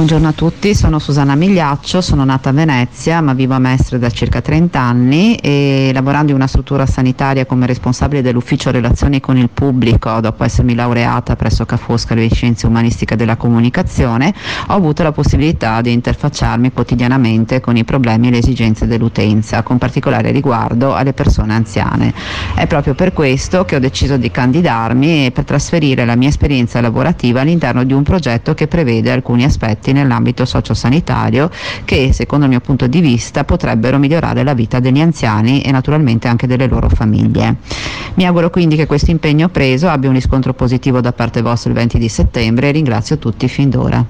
Buongiorno a tutti, sono Susanna Migliaccio, sono nata a Venezia ma vivo a Mestre da circa 30 anni e lavorando in una struttura sanitaria come responsabile dell'ufficio relazioni con il pubblico dopo essermi laureata presso Ca' Foscari di Scienze Umanistiche della Comunicazione ho avuto la possibilità di interfacciarmi quotidianamente con i problemi e le esigenze dell'utenza con particolare riguardo alle persone anziane. È proprio per questo che ho deciso di candidarmi e per trasferire la mia esperienza lavorativa all'interno di un progetto che prevede alcuni aspetti interventi nell'ambito sociosanitario che secondo il mio punto di vista potrebbero migliorare la vita degli anziani e naturalmente anche delle loro famiglie. Mi auguro quindi che questo impegno preso abbia un riscontro positivo da parte vostra il 20 di settembre e ringrazio tutti fin d'ora.